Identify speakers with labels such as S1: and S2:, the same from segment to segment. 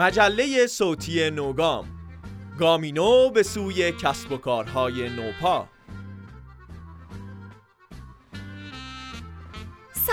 S1: مجله صوتی نوگام. گامینو به سوی کسب و کارهای نوپا.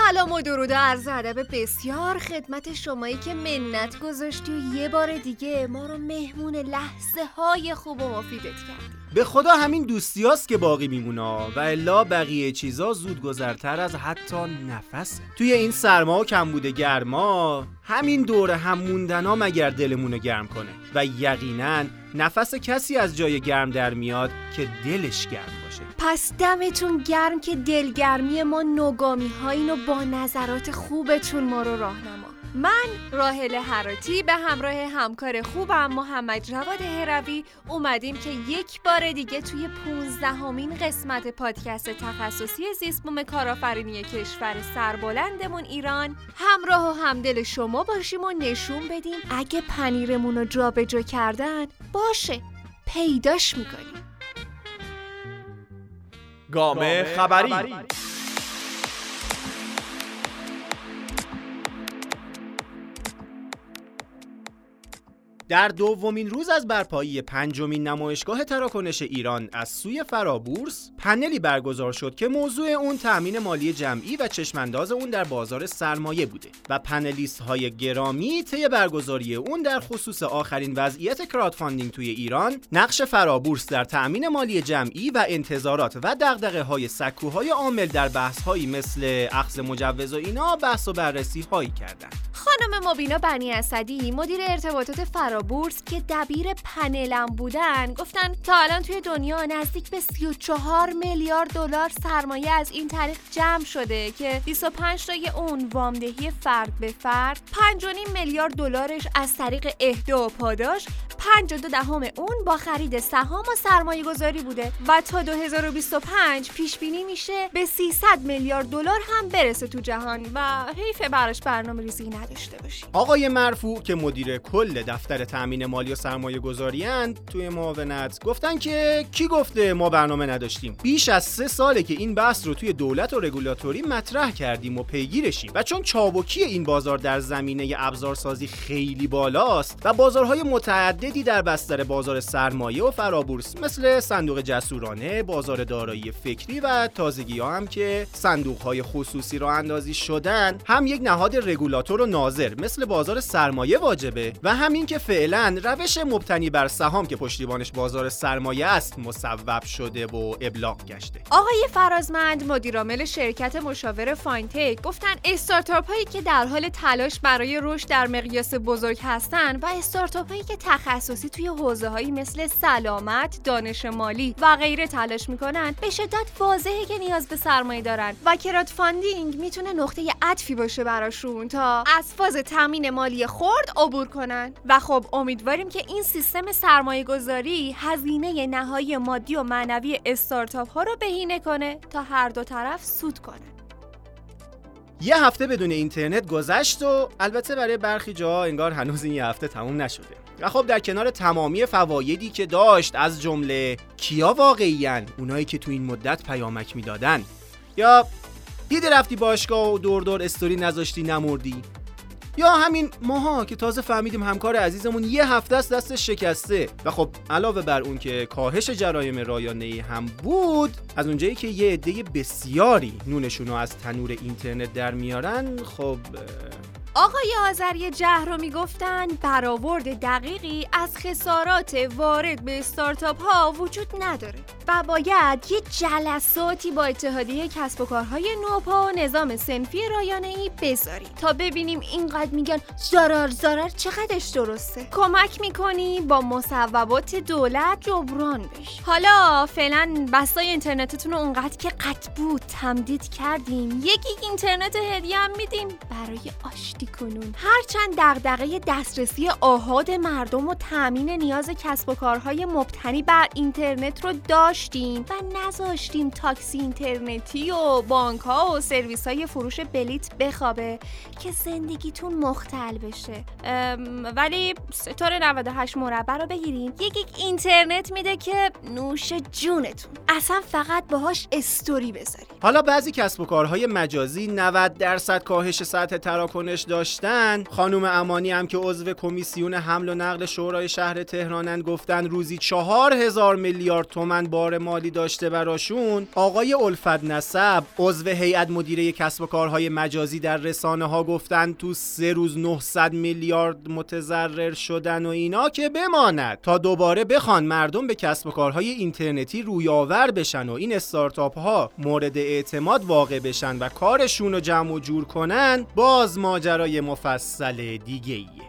S2: سلام و درود و عرض ادب بسیار خدمت شمایی که منت گذاشتی و یه بار دیگه ما رو مهمون لحظه های خوب و مفیدت کردی.
S3: به خدا همین دوستیاست که باقی میمونا و الا بقیه چیزا زود گذرتر از حتی نفسه. توی این سرما و کمبود گرما همین دور هم موندنا مگر دلمونو گرم کنه و یقینا نفس کسی از جای گرم در میاد که دلش گرم باشه.
S2: پس دمتون گرم که دلگرمی ما نوگامی هایین و با نظرات خوبتون ما رو راهنما. من راهل حراتی به همراه همکار خوبم محمد جواد هروی اومدیم که یک بار دیگه توی 15 همین قسمت پادکست تخصصی زیست بوم کارآفرینی کشور سربلندمون ایران. همراه و همدل شما باشیم و نشون بدیم اگه پنیرمون رو جابجا کردن باشه. پیداش می‌کنیم.
S1: گام خبری.
S3: در دومین روز از برپایی پنجمین نمایشگاه تراکنش ایران از سوی فرابورس پنلی برگزار شد که موضوع اون تأمین مالی جمعی و چشمانداز اون در بازار سرمایه بوده و پنلیست های گرامی طی برگزاری اون در خصوص آخرین وضعیت کراودفاندینگ توی ایران نقش فرابورس در تأمین مالی جمعی و انتظارات و دغدغه های سکوهای عامل در بحث هایی مثل اخذ مجوز و اینا بحث و بررسی هایی کردند.
S2: خانم مبینا بنی اسدی مدیر ارتباطات فرابورس که دبیر پنلم بودن. گفتن تا الان توی دنیا نزدیک به 34 میلیارد دلار سرمایه از این طریق جمع شده که 25 تای اون وامدهی فرد به فرد 5.5 میلیارد دلارش از طریق اهدا و پاداش 52 دهم اون با خرید سهام و سرمایه گذاری بوده و تا 2025 پیش بینی میشه به 300 میلیارد دلار هم برسه تو جهان و حیف براش برنامه ریزی نداشته باشیم
S3: آقای مرفوع که مدیر کل دفتر تأمین مالی و سرمایه گذاری توی معاونت. گفتن که کی گفته ما برنامه نداشتیم؟ بیش از سه ساله که این بحث رو توی دولت و رگولاتوری مطرح کردیم و پیگیرشیم. و چون چابکی این بازار در زمینه ابزارسازی خیلی بالاست و بازارهای متعددی در بستر بازار سرمایه و فرابورس مثل صندوق جسورانه بازار دارایی فکری و تازگی ها هم که صندوق های خصوصی راه اندازی شدن هم یک نهاد رگولاتور و ناظر مثل بازار سرمایه واجبه و همین که فعلا روش مبتنی بر سهام که پشتیبانش بازار سرمایه است مصوب شده و ابلاغ گشته.
S2: آقای فرازمند مدیرعامل شرکت مشاور فاینتک گفتن استارتاپ هایی که در حال تلاش برای رشد در مقیاس بزرگ هستن و استارتاپ هایی که تخصصی توی حوزه هایی مثل سلامت، دانش مالی و غیره تلاش می‌کنن به شدت واضحه که نیاز به سرمایه دارن و crowdfunding می‌تونه نقطه عطفی باشه براشون تا از فاز تامین مالی خرد عبور کنن. و خب امیدواریم که این سیستم سرمایه گذاری هزینه نهایی مادی و معنوی استارتاپ ها رو بهینه کنه تا هر دو طرف سود کنه.
S3: یه هفته بدون اینترنت گذشت و البته برای برخی جاها انگار هنوز این یه هفته تموم نشده. و خب در کنار تمامی فوایدی که داشت از جمله کیا واقعیان اونایی که تو این مدت پیامک می‌دادن. یا دیدی رفتی باشگاه و دور دور استوری نذاشتی نمردی. یا همین ماها که تازه فهمیدیم همکار عزیزمون یه هفته است دستش شکسته. و خب علاوه بر اون که کاهش جرایم رایانه هم بود از اونجایی که یه عده بسیاری نونشون رو از تنور اینترنت در میارن خب
S2: آقای آذری جهر رو می‌گفتن برآورد دقیقی از خسارات وارد به استارتاپ ها وجود نداره و باید یه جلساتی با اتحادیه کسب و کارهای نوپا و نظام سنفی رایانه ای بذاریم تا ببینیم اینقدر میگن زرار زرار چقدرش درسته. کمک می‌کنی با مصوبات دولت جبران بش حالا فعلا بستای اینترنتتون رو اونقدر که قط بود تمدید کردیم. یکی اینترنت هدیه هم میدیم برای آشتی. کنون هرچند دغدغه دسترسی آهاد مردم و تامین نیاز کسب و کارهای مبتنی بر اینترنت رو داشتیم و نذاشتیم تاکسی اینترنتی و بانک ها و سرویس های فروش بلیت بخوابه که زندگیتون مختل بشه. ولی ستاره 98 مربع رو بگیریم. یک اینترنت میده که نوش جونتون. اصلا فقط باهاش استوری بذاریم.
S3: حالا بعضی کسب و کارهای مجازی 90 درصد کاهش سطح تراکنش داشتن. خانم امانی هم که عضو کمیسیون حمل و نقل شورای شهر تهرانن گفتن روزی چهار هزار میلیارد تومن بار مالی داشته براشون. آقای الفت نسب عضو هیئت مدیره کسب و کارهای مجازی در رسانه ها گفتن تو سه روز 900 میلیارد متضرر شدن و اینا که بماند. تا دوباره بخوان مردم به کسب و کارهای اینترنتی رویاور بشن و این استارتاپ ها مورد اعتماد واقع بشن و کارشون رو جمع و جور کنن باز ماجرای مفصل دیگه ایه.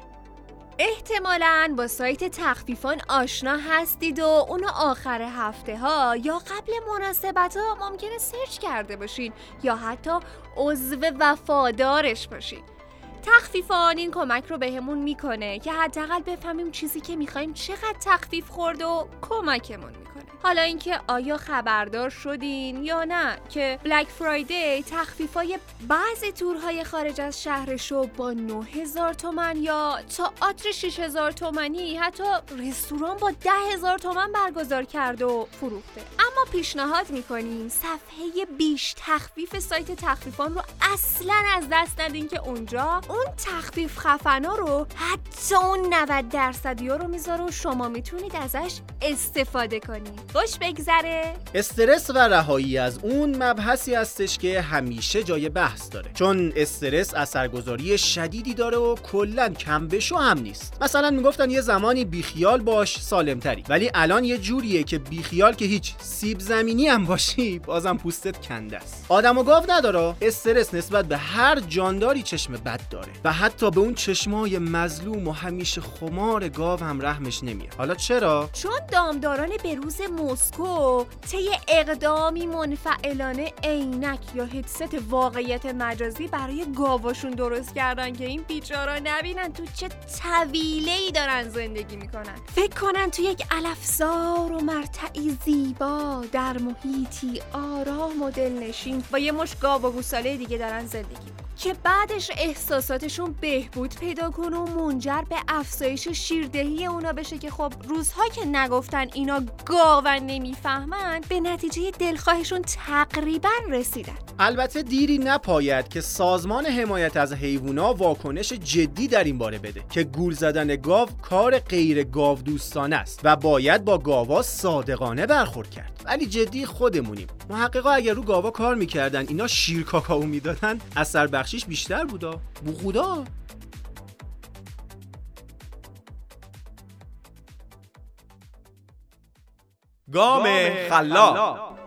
S2: احتمالا با سایت تخفیفان آشنا هستید و اونو آخر هفته ها یا قبل مناسبت ها ممکنه سرچ کرده باشین یا حتی عضو وفادارش باشین تخفیفان. این کمک رو بهمون می‌کنه که حداقل بفهمیم چیزی که می‌خوایم چقدر تخفیف خورد و کمکمون می‌کنه. حالا اینکه آیا خبردار شدین یا نه که بلک فرایدی تخفیفای بعضی تورهای خارج از شهرشو با 9000 تومن یا تئاتر 6000 تومنی حتی رستوران با 10000 تومن برگزار کرد و فروخته. اما پیشنهاد می‌کنیم صفحه بیش تخفیف سایت تخفیفان رو اصلا از دست ندین که اونجا اون تخفیف خفنا رو حتی اون 90 درصدی رو می‌ذاره و شما می‌تونید ازش استفاده کنید خوش بگذره.
S3: استرس و رهایی از اون مبحثی هستش که همیشه جای بحث داره. چون استرس اثرگذاری شدیدی داره و کلا کم بشو هم نیست. مثلا می‌گفتن یه زمانی بیخیال باش سالمتری. ولی الان یه جوریه که بیخیال که هیچ سیب زمینی هم باشی بازم پوستت کنده است. آدم و گاو نداره. استرس نسبت به هر جانداری چشم بد داره. و حتی به اون چشمای مظلوم و همیشه خمار گاو هم رحمش نمیاد. حالا چرا؟
S2: چون دامداران بروز مسکو طی اقدامی منفعلانه عینک یا هدست واقعیت مجازی برای گاواشون درست کردن که این بیچارا نبینن تو چه طویله ای دارن زندگی می‌کنن. فکر کنن تو یک علفزار و مرتعی زیبا در محیطی آرام و دلنشین با یه مش گاو و گوساله دیگه دارن زندگی می‌کنن. که بعدش احساساتشون بهبود پیدا کنه و منجر به افزایش شیردهی اونا بشه که خب روزها که نگفتن اینا گاون نمی‌فهمن به نتیجه دلخواهشون تقریبا رسیدن.
S3: البته دیری نپاید که سازمان حمایت از حیوونا واکنش جدی در این باره بده که گول زدن گاو کار غیر گاو دوستانه است و باید با گاوا صادقانه برخورد کرد. ولی جدی خودمونیم. محققا اگر رو گاوا کار می‌کردن اینا شیر کاکائو می‌دادن اثر بخشیش بیشتر بودا. بو خدا.
S1: گام خلاق.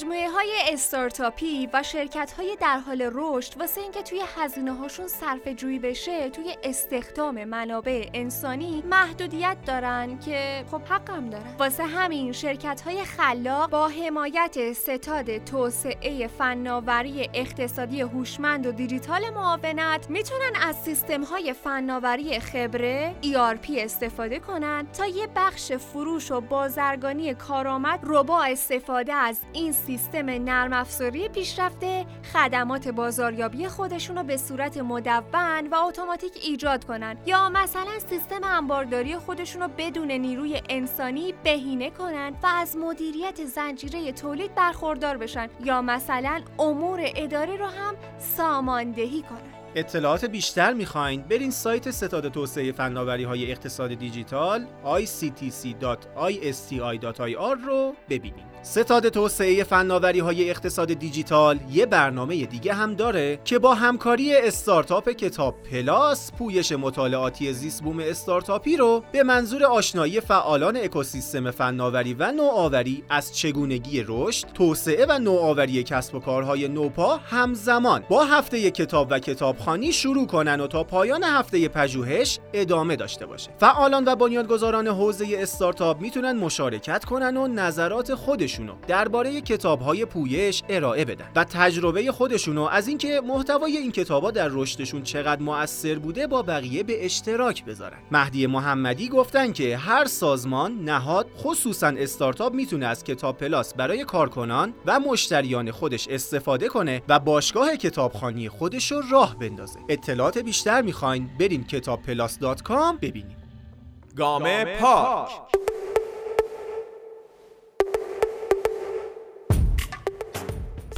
S2: مجموعه های استارتاپی و شرکت های در حال رشد واسه اینکه توی هزینه هاشون صرف جویی بشه توی استخدام منابع انسانی محدودیت دارن که خب حقم دارن. واسه همین شرکت های خلاق با حمایت ستاد توسعه فناوری اقتصادی هوشمند و دیجیتال معاونت می‌تونن از سیستم های فناوری خبره ERP استفاده کنن تا یه بخش فروش و بازرگانی کارآمد رو با استفاده از این سیستم نرم افزاری پیشرفته خدمات بازاریابی خودشون رو به صورت مدون و اتوماتیک ایجاد کنن. یا مثلا سیستم انبارداری خودشون رو بدون نیروی انسانی بهینه کنن و از مدیریت زنجیره تولید برخوردار بشن. یا مثلا امور اداری رو هم ساماندهی کنن.
S3: اطلاعات بیشتر می‌خواین برین سایت ستاد توسعه فناوری های اقتصاد دیجیتال ictc.isti.ir رو ببینید ستاد توسعه فناوری های اقتصاد دیجیتال یه برنامه دیگه هم داره که با همکاری استارتاپ کتاب پلاس پویش مطالعاتی زیست بوم استارتاپی رو به منظور آشنایی فعالان اکوسیستم فناوری و نوآوری از چگونگی رشد، توسعه و نوآوری کسب و کارهای نوپا همزمان با هفته کتاب و کتاب کتابخوانی شروع کنن و تا پایان هفته پژوهش ادامه داشته باشه. فعالان و بنیانگذاران حوزه استارتاپ می‌تونن مشارکت کنن و نظرات خودشونو درباره کتابهای پویش ارائه بدن و تجربه خودشونو از اینکه محتوای این کتابا در رشدشون چقدر مؤثر بوده با بقیه به اشتراک بذارن. مهدی محمدی گفتن که هر سازمان نهاد خصوصا استارتاپ می‌تونه از کتاب پلاس برای کارکنان و مشتریان خودش استفاده کنه و باشگاه کتابخانی خودش رو راه بندازه. اطلاعات بیشتر می‌خواین؟ برین کتابپلاس.com ببینیم.
S1: گام پاک.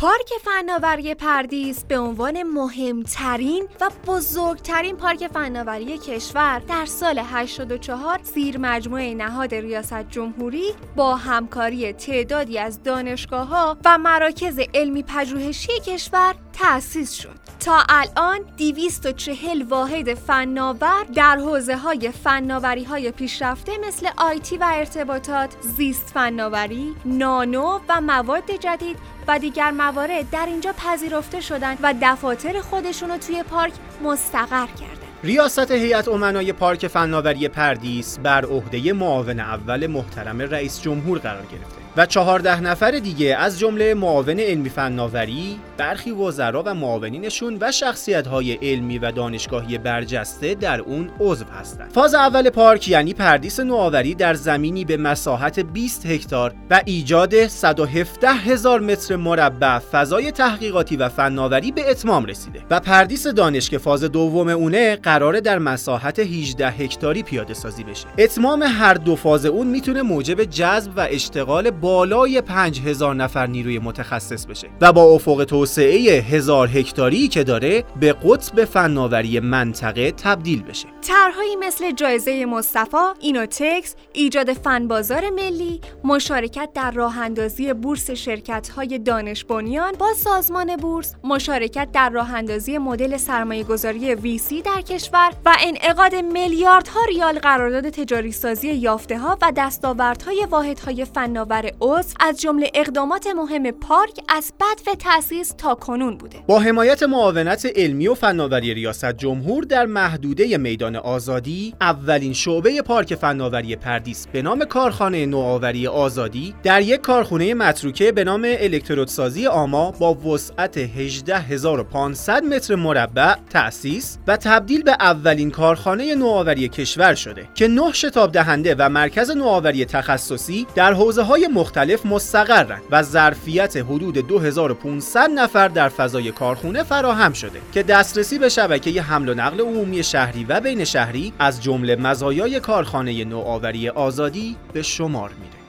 S2: پارک فناوری پردیس به عنوان مهمترین و بزرگترین پارک فناوری کشور در سال 84 زیر مجموعه نهاد ریاست جمهوری با همکاری تعدادی از دانشگاه ها و مراکز علمی پژوهشی کشور تأسیس شد. تا الان 240 واحد فناور در حوزه های فناوری های پیشرفته مثل آیتی و ارتباطات، زیست فناوری، نانو و مواد جدید و دیگر موارد در اینجا پذیرفته شدند و دفاتر خودشون رو توی پارک مستقر کردن.
S3: ریاست هیئت امنای پارک فناوری پردیس بر عهده معاون اول محترم رئیس جمهور قرار گرفته و چهارده نفر دیگه از جمله معاون علمی فناوری، برخی وزرا و معاونینشون و شخصیت‌های علمی و دانشگاهی برجسته در اون عضو هستند. فاز اول پارک یعنی پردیس نوآوری در زمینی به مساحت 20 هکتار و ایجاد 117 هزار متر مربع فضای تحقیقاتی و فناوری به اتمام رسیده و پردیس دانش که فاز دوم اونه قراره در مساحت 18 هکتاری پیاده سازی بشه. اتمام هر دو فاز اون می‌تونه موجب جذب و اشتغال بالای 5000 نفر نیروی متخصص بشه و با افق توسعه هزار هکتاری که داره به قطب فناوری منطقه تبدیل بشه.
S2: طرحهایی مثل جایزه مصطفی، اینوتکس، ایجاد فن بازار ملی، مشارکت در راه اندازی بورس شرکت‌های دانش بنیان با سازمان بورس، مشارکت در راه اندازی مدل سرمایه گذاری ویسی در کشور و انعقاد میلیاردها ریال قرارداد تجاری سازی یافته ها و دستاوردهای واحدهای فناور عضو از جمله اقدامات مهم پارک از بدو تأسیس تا کنون بوده.
S3: با حمایت معاونت علمی و فناوری ریاست جمهور در محدوده میدان آزادی اولین شعبه پارک فناوری پردیس به نام کارخانه نوآوری آزادی در یک کارخانه متروکه به نام الکترودسازی آما با وسعت 18500 متر مربع تأسیس و تبدیل به اولین کارخانه نوآوری کشور شده که نه شتاب دهنده و مرکز نوآوری تخصصی در حوزه های مختلف مستقرند و ظرفیت حدود 2500 نفر در فضای کارخونه فراهم شده که دسترسی به شبکه حمل و نقل عمومی شهری و بین شهری از جمله مزایای کارخانه نوآوری آزادی به شمار میره.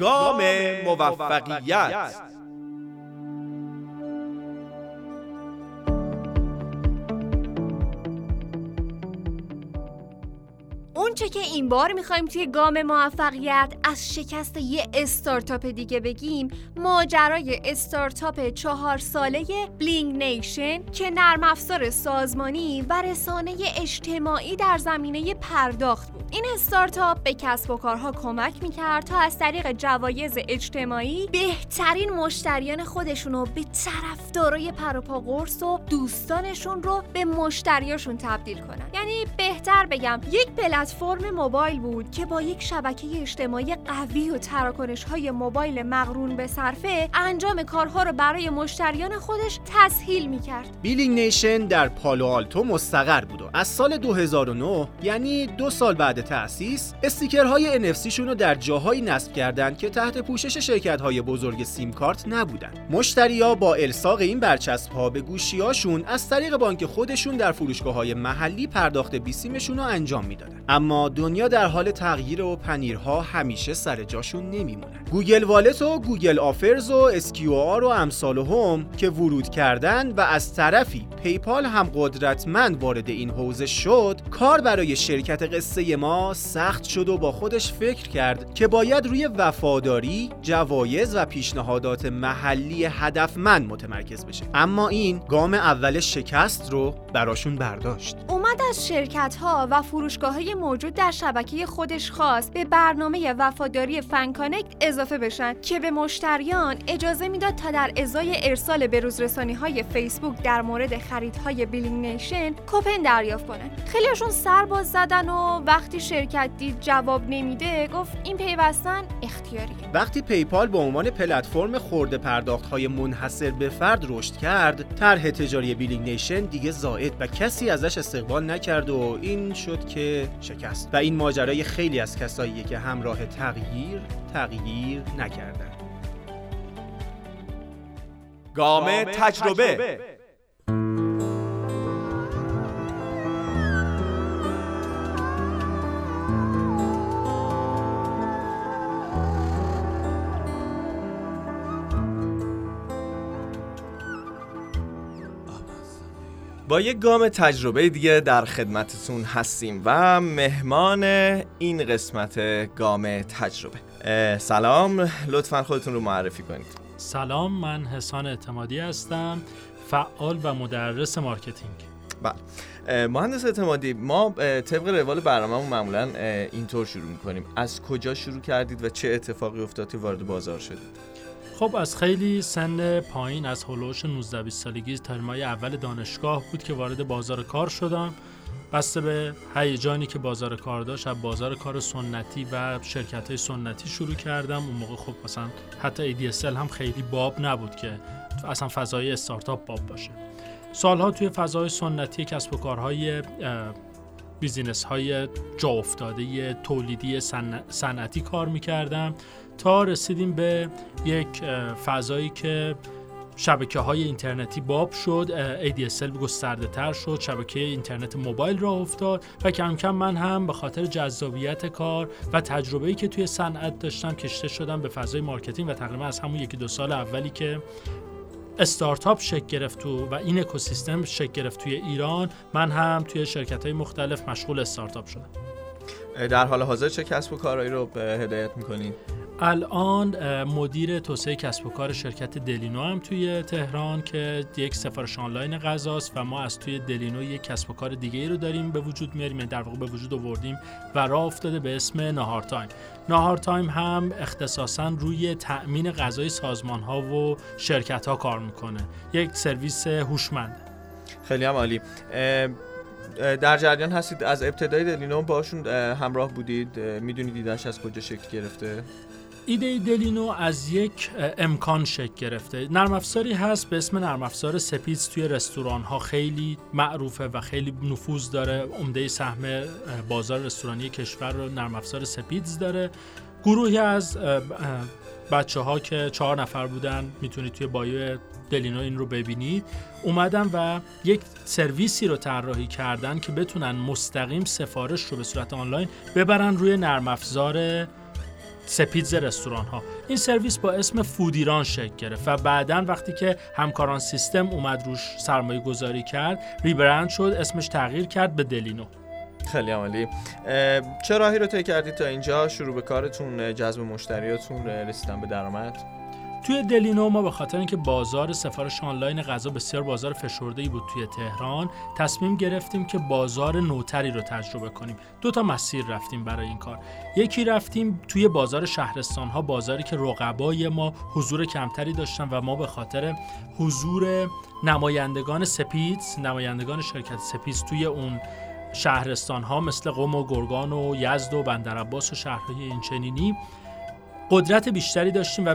S1: گام موفقیت
S2: اونچه که این بار می‌خوایم توی گام موفقیت از شکست یه استارتاپ دیگه بگیم ماجرای استارتاپ چهار ساله Bling Nation که نرم افزار سازمانی و رسانه اجتماعی در زمینه پرداخت بود. این استارتاپ به کسب و کارها کمک می‌کرد تا از طریق جوایز اجتماعی بهترین مشتریان خودشون رو به طرفدارای پروپا قرص و دوستانشون رو به مشتریاشون تبدیل کنن. یعنی بهتر بگم یک پلتفرم موبایل بود که با یک شبکه اجتماعی قوی و تراکنش های موبایل مقرون به صرفه انجام کارها رو برای مشتریان خودش تسهیل می‌کرد.
S3: Bling Nation در پالو آلتو مستقر بود و از سال 2009 یعنی دو سال بعد تأسیس sticker های NFC شون رو در جاهایی نصب کردند که تحت پوشش شرکت های بزرگ سیم کارت نبودن مشتریا با الصاق این برچسب ها به گوشیاشون از طریق بانک خودشون در فروشگاه های محلی پرداخت بیسیمشون رو انجام می‌دادن اما دنیا در حال تغییره و پنیرها همیشه سر جاشون نمیمونن Google Wallet و Google Offers و Square و امثال هم که ورود کردن و از طرفی PayPal هم قدرتمند وارد این حوزه شد کار برای شرکت قصه ما سخت شد و با خودش فکر کرد که باید روی وفاداری جوایز و پیشنهادات محلی هدفمند متمرکز بشه. اما این گام اول شکست رو براشون برداشت.
S2: اومد از شرکت ها و فروشگاه های موجود در شبکه خودش خواست به برنامه وفاداری FanConnect اضافه بشن که به مشتریان اجازه می‌داد تا در ازای ارسال به روزرسانی های فیسبوک در مورد خریدهای Bling Nation کوپن دریافت کنن خیلیشون سر باز زدن و وقتی شرکت دید جواب نمیده گفت این پیوستن اختیاریه.
S3: وقتی پیپال به عنوان پلتفرم خورده پرداخت های منحصر به فرد رشد کرد طرح تجاری بیلینگ نیشن دیگه زائد و کسی ازش استقبال نکرد و این شد که شکست. و این ماجرای خیلی از کساییه که همراه تغییر تغییر نکردن.
S1: گام تجربه. با یک گام تجربه دیگه در خدمتتون هستیم و مهمان این قسمت گام تجربه. سلام لطفا خودتون رو معرفی کنید.
S4: سلام من حسان اعتمادی هستم فعال و مدرس marketing.
S1: بله. مهندس اعتمادی ما طبق روال برنامه‌مون معمولا اینطور شروع می‌کنیم. از کجا شروع کردید و چه اتفاقی افتاد وارد بازار شدید؟
S4: خب از خیلی سن پایین از هلوش 19 20 سالگی ترمای اول دانشگاه بود که وارد بازار کار شدم. بسته به هیجانی که بازار کار داشت از بازار کار سنتی و شرکت های سنتی شروع کردم. اون موقع خب مثلا حتی ADSL هم خیلی باب نبود که اصلا فضای استارتاپ باب باشه. سالها توی فضای سنتی کسب و کارهای بیزینس های جا افتاده تولیدی صنعتی کار می‌کردم. تا رسیدیم به یک فضایی که شبکه های اینترنتی باب شد ADSL گسترده تر شد شبکه اینترنت موبایل راه افتاد و کم کم من هم به خاطر جذابیت کار و تجربه‌ای که توی صنعت داشتم کشیده شدم به فضای marketing و تقریبا از همون یکی دو سال اولی که استارتاپ شکل گرفت تو و این اکوسیستم شکل گرفت توی ایران من هم توی شرکت های مختلف مشغول استارتاپ شدم
S1: در حال حاضر چه کسب و کارهایی رو هدایت می‌کنید؟
S4: الان مدیر توسعه کسب و کار شرکت دلینو هم توی تهران که یک سفارش آنلاین غذاست و ما از توی دلینو یک کسب و کار دیگه ای رو داریم به وجود میاریم یعنی در واقع به وجود آوردیم و راه افتاده به اسم نهار تایم. نهار تایم هم اختصاصا روی تأمین غذای سازمان ها و شرکت ها کار می‌کنه. یک سرویس هوشمند.
S1: خیلی هم عالی. در جریان هستید. از ابتدای دلینو باشون همراه بودید. می‌دونید ایدهش از کجا شکل گرفته؟
S4: ایده دلینو از یک امکان شکل گرفته. نرم افزاری هست به اسم نرم افزار سپیدز توی رستوران ها خیلی معروفه و خیلی نفوذ داره. عمده سهم بازار رستورانی کشور رو نرم افزار سپیدز داره. گروهی از بچه ها که چهار نفر بودن می‌تونید توی بایو دلینو این رو ببینید. اومدن و یک سرویسی رو طراحی کردن که بتونن مستقیم سفارش رو به صورت آنلاین ببرن روی نرم افزار سپیدز رستوران ها این سرویس با اسم فودیران شکل گرفت و بعدا وقتی که همکاران سیستم اومد روش سرمایه گذاری کرد ریبرند شد اسمش تغییر کرد به دلینو.
S1: خیلی عمالی چه راهی رو طی کردید تا اینجا؟ شروع به کارتون جذب مشتریاتون رسیدن به درآمد؟
S4: توی دلینو ما به خاطر اینکه بازار سفارش آنلاین غذا بسیار بازار فشرده بود توی تهران تصمیم گرفتیم که بازار نوتری رو تجربه کنیم. دو تا مسیر رفتیم برای این کار. یکی رفتیم توی بازار شهرستان ها بازاری که رقبای ما حضور کمتری داشتن و ما به خاطر حضور نمایندگان سپیدز نمایندگان شرکت سپیدز توی اون شهرستان ها مثل قم و گرگان و یزد و بندرعباس و شهرهای اینچنینی قدرت بیشتری داشتیم و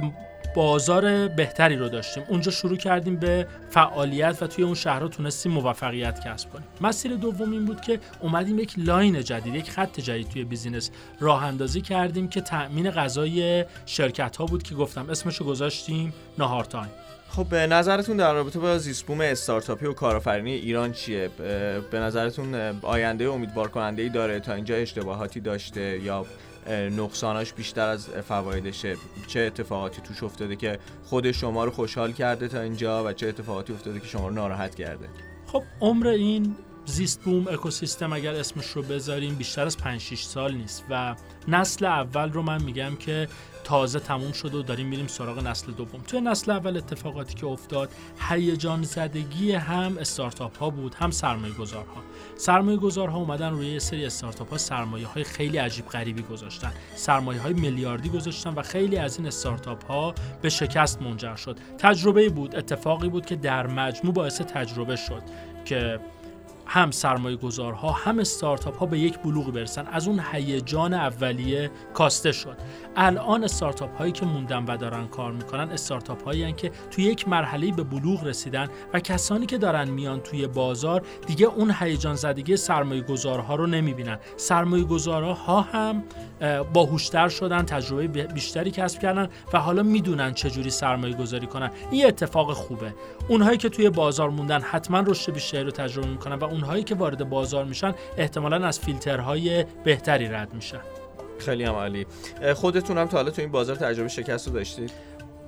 S4: بازار بهتری رو داشتیم. اونجا شروع کردیم به فعالیت و توی اون شهرها تونستیم موفقیت کسب کنیم. مسیر دوم این بود که اومدیم یک line جدید یک خط جدید توی business راه اندازی کردیم که تأمین غذای شرکت ها بود که گفتم اسمشو گذاشتیم نهار تایم.
S1: خب به نظرتون در رابطه با زیستبوم استارتاپی و کارآفرینی ایران چیه؟ به نظرتون آینده امیدوار کننده ای داره تا اینجا اشتباهاتی داشته یا نقصاناش بیشتر از فوایدشه. چه اتفاقاتی توش افتاده که خود شما رو خوشحال کرده تا اینجا و چه اتفاقاتی افتاده که شما رو ناراحت کرده؟
S4: خب عمر این زیست بوم اکوسیستم اگر اسمش رو بذاریم بیشتر از 5 6 سال نیست. و نسل اول رو من میگم که تازه تموم شده و داریم میریم سراغ نسل دوم. توی نسل اول اتفاقاتی که افتاد هیجان زدگی هم استارتاپ ها بود هم سرمایه گذارها سرمایه گذارها اومدن روی سری استارتاپ ها سرمایه های خیلی عجیب غریبی گذاشتن. سرمایه های میلیاردی گذاشتن و خیلی از این استارتاپ ها به شکست منجر شد. تجربه بود اتفاقی بود که در مجموع باعث تجربه شد که هم سرمایه گذارها هم استارتاپ ها به یک بلوغی برسن. از اون هیجان اولیه کاسته شد. الان استارتاپ هایی که موندن و دارن کار می‌کنن استارتاپ هایی که توی یک مرحله به بلوغ رسیدن و کسانی که دارن میان توی بازار دیگه اون هیجان زدگی سرمایه گذارها رو نمی‌بینن. سرمایه گذارها هم باهوشتر شدن تجربه بیشتری کسب کردن و حالا می‌دونن چجوری سرمایه گذاری کنن. این اتفاق خوبه. اونهایی که توی بازار موندن حتما رشد بیشتری رو تجربه می‌کنن و اونهایی که وارد بازار میشن احتمالا از فیلترهای بهتری رد میشن.
S1: خیلی هم عالی. خودتون هم تا حالا تو این بازار تجربه شکست رو داشتید؟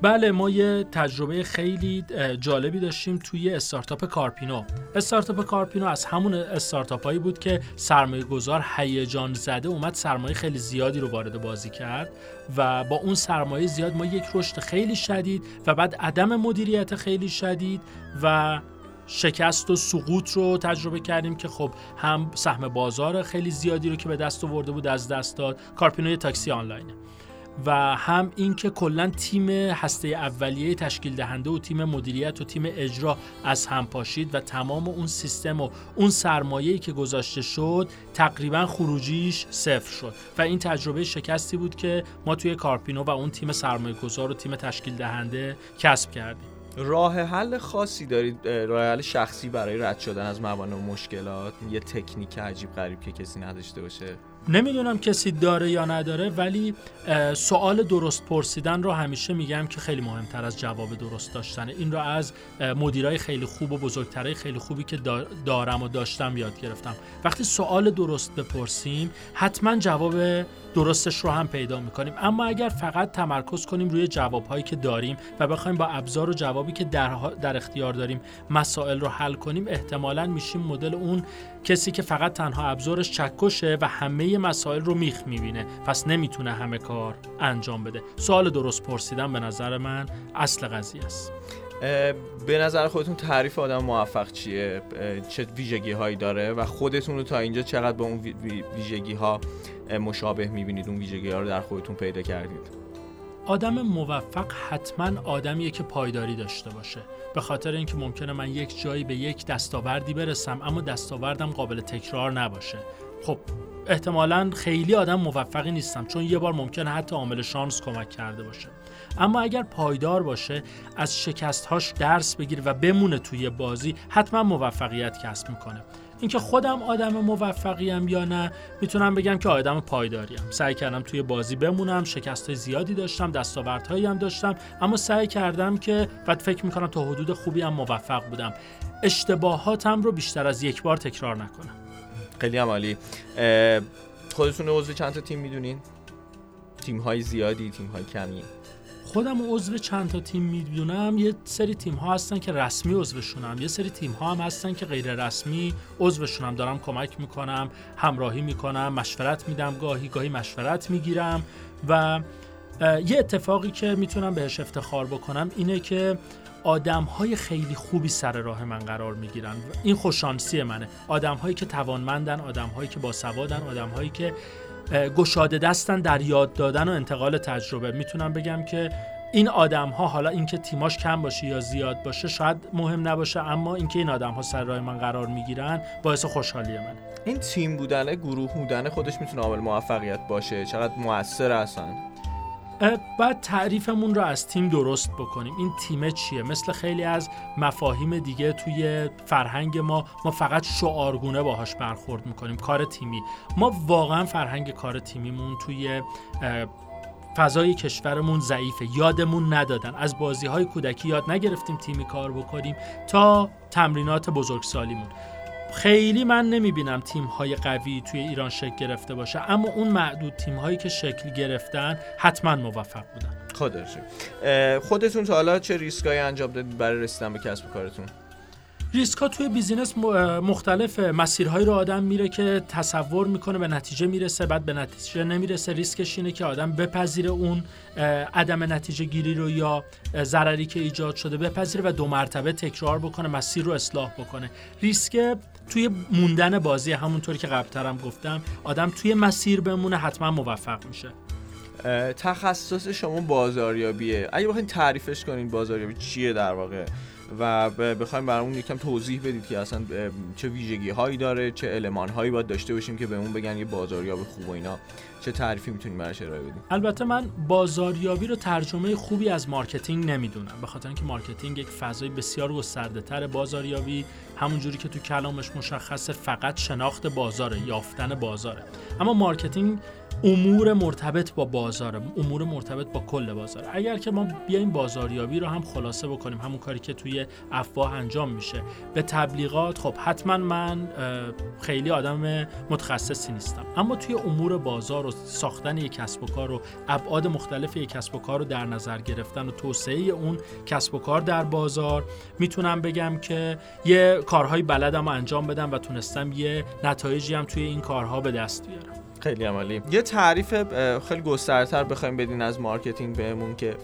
S4: بله ما یه تجربه خیلی جالبی داشتیم توی استارتاپ کارپینو. استارتاپ کارپینو از همون استارتاپ هایی بود که سرمایه گذار هیجان زده اومد سرمایه خیلی زیادی رو وارد بازی کرد و با اون سرمایه زیاد ما یک رشد خیلی شدید و بعد عدم مدیریت خیلی شدید و شکست و سقوط رو تجربه کردیم که خب هم سهم بازار خیلی زیادی رو که به دست آورده بود از دست داد. کارپینوی تاکسی آنلاینه. و هم اینکه کلا تیم هسته اولیه تشکیل دهنده و تیم مدیریت و تیم اجرا از هم پاشید و تمام اون سیستم و اون سرمایه‌ای که گذاشته شد تقریبا خروجیش صفر شد. و این تجربه شکستی بود که ما توی کارپینو و اون تیم سرمایه گذار و تیم تشکیل دهنده کسب کردیم.
S1: راه حل خاصی دارید راه حل شخصی برای رد شدن از موانع و مشکلات. یه تکنیک عجیب غریب که کسی نداشته باشه.
S4: نمی‌دونم کسی داره یا نداره ولی سوال درست پرسیدن رو همیشه میگم که خیلی مهمتر از جواب درست داشتنه این رو از مدیرای خیلی خوب و بزرگترهای خیلی خوبی که دارم و داشتم یاد گرفتم. وقتی سوال درست بپرسیم حتما جواب درستش رو هم پیدا می‌کنیم. اما اگر فقط تمرکز کنیم روی جوابهایی که داریم و بخوایم با ابزار و جوابی که در, در اختیار داریم مسائل رو حل کنیم احتمالا میشیم مدل اون کسی که فقط تنها ابزارش چکشه و همه مسائل رو میخ می‌بینه. پس نمی‌تونه همه کار انجام بده. سوال درست پرسیدن به نظر من اصل قضیه است.
S1: به نظر خودتون تعریف آدم موفق چیه؟ چه ویژگی هایی داره و خودتون رو تا اینجا چقدر به اون ویژگی ها مشابه می‌بینید؟ اون ویژگی ها رو در خودتون پیدا کردید.
S4: آدم موفق حتما آدمیه که پایداری داشته باشه. به خاطر اینکه ممکنه من یک جایی به یک دستاوردی برسم اما دستاوردم قابل تکرار نباشه. خب احتمالا خیلی آدم موفقی نیستم چون یه بار ممکنه حتی عامل شانس کمک کرده باشه. اما اگر پایدار باشه از شکستهاش درس بگیره و بمونه توی بازی حتما موفقیت کسب می‌کنه. اینکه خودم آدم موفقیم یا نه می‌تونم بگم که آدم پایداریم. سعی کردم توی بازی بمونم شکست زیادی داشتم دستاوردهایی هم داشتم اما سعی کردم که بعد فکر می‌کنم تا حدود خوبی هم موفق بودم. اشتباهاتم رو بیشتر از یک بار تکرار نکنم.
S1: خیلی عمالی خودتون عضو چند تا تیم می‌دونین؟ تیم های زیادی تیم های کمی.
S4: خودم عضو چند تا تیم می‌دونم یه سری تیم ها هستن که رسمی عضوشونم. یه سری تیم ها هم هستن که غیر رسمی عضوشونم. دارم کمک می‌کنم همراهی می‌کنم مشورت میدم گاهی گاهی مشورت می‌گیرم و یه اتفاقی که می‌تونم بهش افتخار بکنم اینه که آدم های خیلی خوبی سر راه من قرار می‌گیرن. این خوششانسی منه. آدم هایی که توانمندن آدم هایی که باسوادن آدم هایی که گشاده دستن در یاد دادن و انتقال تجربه. می‌تونم بگم که این آدم ها حالا اینکه تیماش کم باشه یا زیاد باشه شاید مهم نباشه اما اینکه این آدم ها سر راه من قرار می‌گیرن باعث خوشحالی منه.
S1: این تیم بودنه گروه بودنه خودش می‌تونه عامل موفقیت باشه. چقدر موثر هستن
S4: بعد تعریفمون رو از تیم درست بکنیم. این تیم چیه؟ مثل خیلی از مفاهیم دیگه توی فرهنگ ما ما فقط شعارگونه باهاش برخورد می‌کنیم. کار تیمی. ما واقعا فرهنگ کار تیمیمون توی فضای کشورمون ضعیفه. یادمون ندادن. از بازی های کودکی یاد نگرفتیم تیمی کار بکنیم تا تمرینات بزرگسالیمون. خیلی من نمی‌بینم تیم های قوی توی ایران شکل گرفته باشه اما اون معدود تیم هایی که شکل گرفتن حتما موفق بودن.
S1: خودتون تا حالا چه ریسکایی انجام دادید برای رسیدن به کسب کارتون؟
S4: ریسک ها توی business مختلف مسیرهایی رو آدم میره که تصور می‌کنه به نتیجه می‌رسه بعد به نتیجه نمی‌رسه. ریسکش اینه که آدم بپذیره اون عدم نتیجه گیری رو یا ضرری که ایجاد شده بپذیره و دو مرتبه تکرار بکنه مسیر رو اصلاح بکنه. ریسک توی موندن بازی همونطوری که قبلترم گفتم آدم توی مسیر بمونه حتما موفق میشه.
S1: تخصص شما بازاریابیه. اگه بخواید تعریفش کنین بازاریابی چیه در واقع؟ و بخوایم برامون یکم توضیح بدید که اصلا چه ویژگی هایی داره چه المان هایی باید داشته باشیم که بهمون بگن یه بازاریاب خوب و اینا. چه تعریفی می‌تونیم براش ارائه بدیم؟
S4: البته من بازاریابی رو ترجمه خوبی از marketing نمی‌دونم. به خاطر اینکه marketing یک فضای بسیار گسترده تر بازاریابی همونجوری که تو کلامش مشخصه فقط شناخت بازاره یافتن بازاره. اما marketing امور مرتبط با بازار امور مرتبط با کل بازار. اگر که ما بیایم بازاریابی رو هم خلاصه بکنیم همون کاری که توی افواه انجام میشه. به تبلیغات خب حتما من خیلی آدم متخصصی نیستم. اما توی امور بازار و ساختن یک کسب و کار و ابعاد مختلف یک کسب و کار رو در نظر گرفتن و توسعه اون کسب و کار در بازار می‌تونم بگم که یه کارهایی بلدم انجام بدم و تونستم یه نتایجی هم توی این کارها به دست بیارم.
S1: خیلی عالی. یه تعریف خیلی گسترده‌تر بخوایم بدین از marketing بهمون که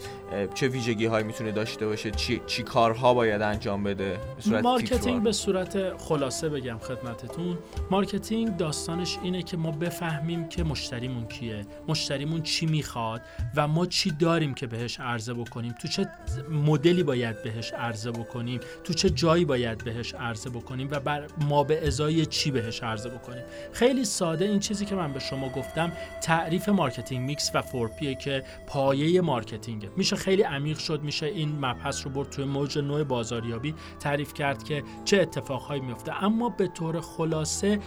S1: چه ویژگی هایی می‌تونه داشته باشه چی, چی کارها باید انجام بده
S4: به صورت marketing به صورت خلاصه بگم خدمتتون. marketing داستانش اینه که ما بفهمیم که مشتریمون کیه مشتریمون چی می‌خواد و ما چی داریم که بهش عرضه بکنیم. تو چه مدلی باید بهش عرضه بکنیم؟ تو چه جایی باید بهش عرضه بکنیم؟ و در ما به ازای چی بهش عرضه بکنیم؟ خیلی ساده این چیزی که من به شما گفتم تعریف marketing mix و four P ه که پایه marketing ه. میشه خیلی عمیق شد میشه این مبحث رو برد توی موج نوع بازاریابی تعریف کرد که چه اتفاقهایی میفته. اما به طور خلاصه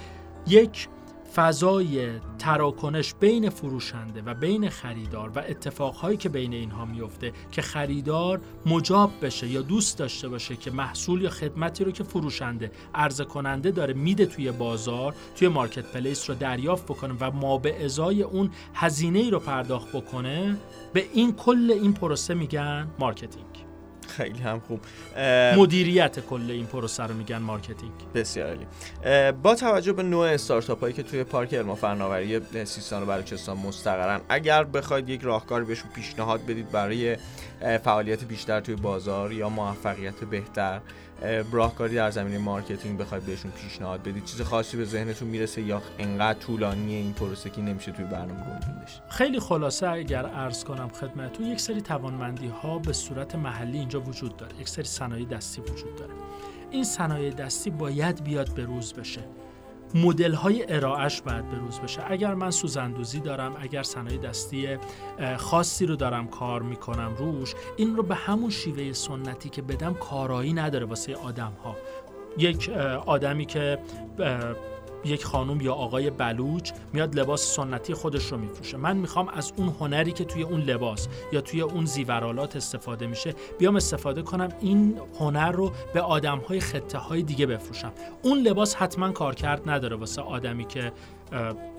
S4: یک فضای تراکنش بین فروشنده و بین خریدار و اتفاقهایی که بین اینها میفته که خریدار مجاب بشه یا دوست داشته باشه که محصول یا خدمتی رو که فروشنده عرضه کننده داره میده توی بازار توی marketplace رو دریافت بکنه و ما به ازای اون هزینه ای رو پرداخت بکنه به این کل این پروسه میگن marketing.
S1: خیلی هم خوب.
S4: مدیریت کل این پروسه رو میگن marketing.
S1: بسیار عالی. با توجه به نوع استارتاپ هایی که توی پارک علم و فناوری سیستان و بلوچستان مستقرن اگر بخواید یک راهکار بهشون پیشنهاد بدید برای فعالیت بیشتر توی بازار یا موفقیت بهتر. راهکاری در زمینه marketing بخواید بهشون پیشنهاد بدید چیز خاصی به ذهنتون می‌رسه یا انقدر طولانی این پروسه که نمیشه توی برنامه گنجون
S4: خیلی خلاصه اگر عرض کنم خدمتتون یک سری توانمندی ها به صورت محلی اینجا وجود داره. یک سری صنایع دستی وجود داره. این صنایع دستی باید بیاد به روز بشه. مدل های ارائهش باید بروز بشه. اگر من سوزندوزی دارم اگر صنایع دستی خاصی رو دارم کار می‌کنم روش این رو به همون شیوه سنتی که بدم کارایی نداره واسه آدم ها یک آدمی که یک خانم یا آقای بلوچ میاد لباس سنتی خودش رو میفروشه. من می‌خوام از اون هنری که توی اون لباس یا توی اون زیورالات استفاده میشه بیام استفاده کنم این هنر رو به آدم های خطه های دیگه بفروشم. اون لباس حتما کارکرد نداره واسه آدمی که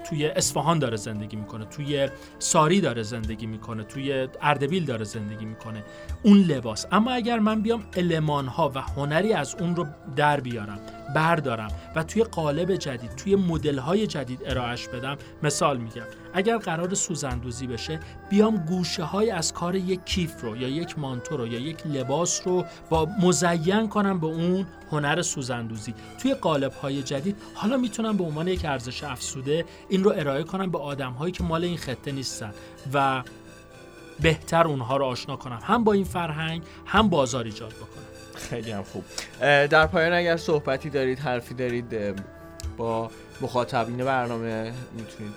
S4: توی اصفهان داره زندگی می‌کنه توی ساری داره زندگی می‌کنه توی اردبیل داره زندگی می‌کنه. اون لباس. اما اگر من بیام علمان ها و هنری از اون رو در بیارم بردارم و توی قالب جدید توی مدل های جدید ارائهش بدم مثال میگم. اگر قرار سوزندوزی بشه بیام گوشه های از کار یک کیف رو یا یک مانتو رو یا یک لباس رو با مزین کنم به اون هنر سوزندوزی. توی قالب های جدید حالا می‌تونم به عنوان یک ارزش افسوده این رو ارائه کنم به آدم هایی که مال این خطه نیستن و بهتر اونها رو آشنا کنم هم با این فرهنگ هم بازار ایجاد بکنم
S1: خیلی هم خوب. در پایان اگر صحبتی دارید حرفی دارید با مخاطبین برنامه می‌تونید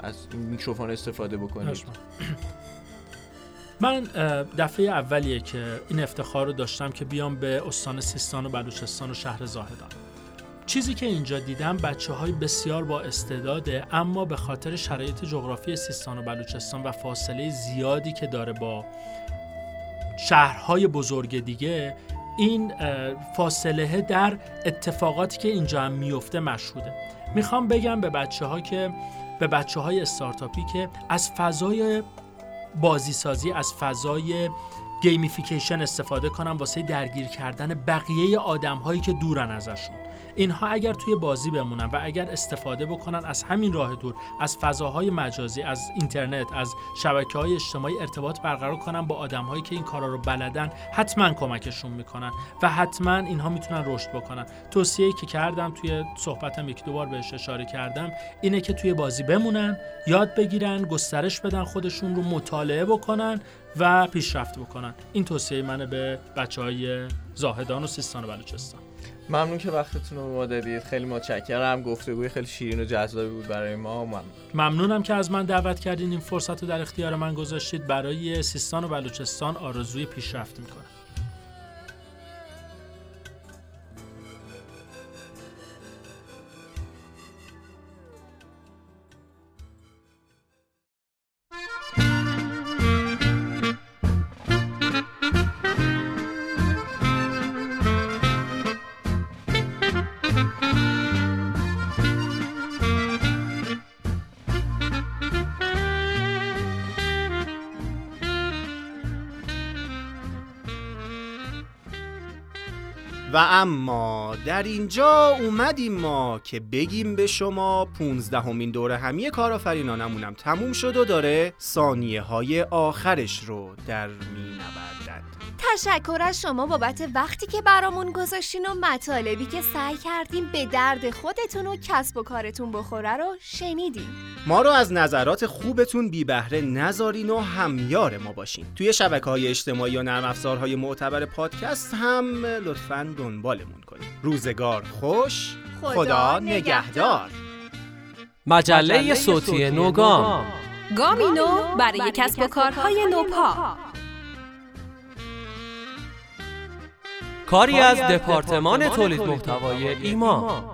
S1: از این میکروفون استفاده بکنید.
S4: من دفعه اولیه که این افتخار رو داشتم که بیام به استان سیستان و بلوچستان و شهر زاهدان. چیزی که اینجا دیدم بچه های بسیار با استعداده اما به خاطر شرایط جغرافی سیستان و بلوچستان و فاصله زیادی که داره با شهرهای بزرگ دیگه این فاصله در اتفاقاتی که اینجا هم میفته مشهوده. می‌خوام بگم به بچه ها که به بچه های استارتاپی که از فضای بازیسازی از فضای gamification استفاده کنم واسه درگیر کردن بقیه آدم هایی که دورن ازشون. اینها اگر توی بازی بمونن و اگر استفاده بکنن از همین راه دور از فضاهای مجازی از اینترنت از شبکه های اجتماعی ارتباط برقرار کنن با آدم هایی که این کارا رو بلدن حتما کمکشون می‌کنن و حتما اینها می‌تونن رشد بکنن. توصیه که کردم توی صحبتم یک دو بار بهش اشاره کردم اینه که توی بازی بمونن یاد بگیرن گسترش بدن خودشون رو مطالعه بکنن و پیشرفت بکنن. این توصیه منه به بچه های زاهدان و سیستان و بلوچستان.
S1: ممنون که وقتتون رو ما دادید. خیلی متشکرم. گفتگوی خیلی شیرین و جذابی بود برای ما. ممنون.
S4: ممنونم که از من دعوت کردین. این فرصت رو در اختیار من گذاشتید. برای سیستان و بلوچستان آرزوی پیشرفت می‌کنم.
S3: و اما در اینجا اومدیم ما که بگیم به شما 15 همین دوره همی کارآفرینانمونم تموم شد و داره ثانیه های آخرش رو در می.
S2: تشکر از شما بابت وقتی که برامون گذاشتین و مطالبی که سعی کردیم به درد خودتون و کسب و کارتون بخوره رو شنیدیم
S3: ما رو از نظرات خوبتون بی بهره نذارین و همیار ما باشین. توی شبکه های اجتماعی و نرم افزارهای معتبر پادکست هم لطفا دنبالمون کنید روزگار خوش
S2: خدا
S3: خدا نگهدار.
S5: مجله صوتی نوگام.
S2: گامی نو برای کسب و کارهای نوپا.
S5: کاری از دپارتمان تولید محتوای ایما.